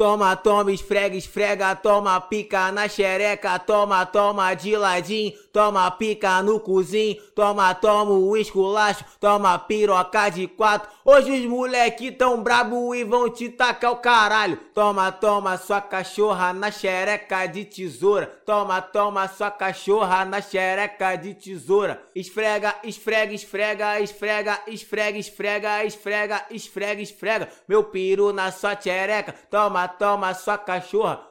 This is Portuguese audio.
Toma, toma, esfrega, esfrega, toma pica na xereca, toma, toma de ladinho, toma pica no cozinho, toma, toma o esculacho, toma piroca de quatro. Hoje os moleque tão brabo e vão te tacar o caralho. Toma, toma sua cachorra na xereca de tesoura, toma, toma sua cachorra na xereca de tesoura. Esfrega, esfrega, esfrega, esfrega, esfrega, esfrega, esfrega, esfrega, esfrega, meu piru na sua xereca, toma toma sua cachorra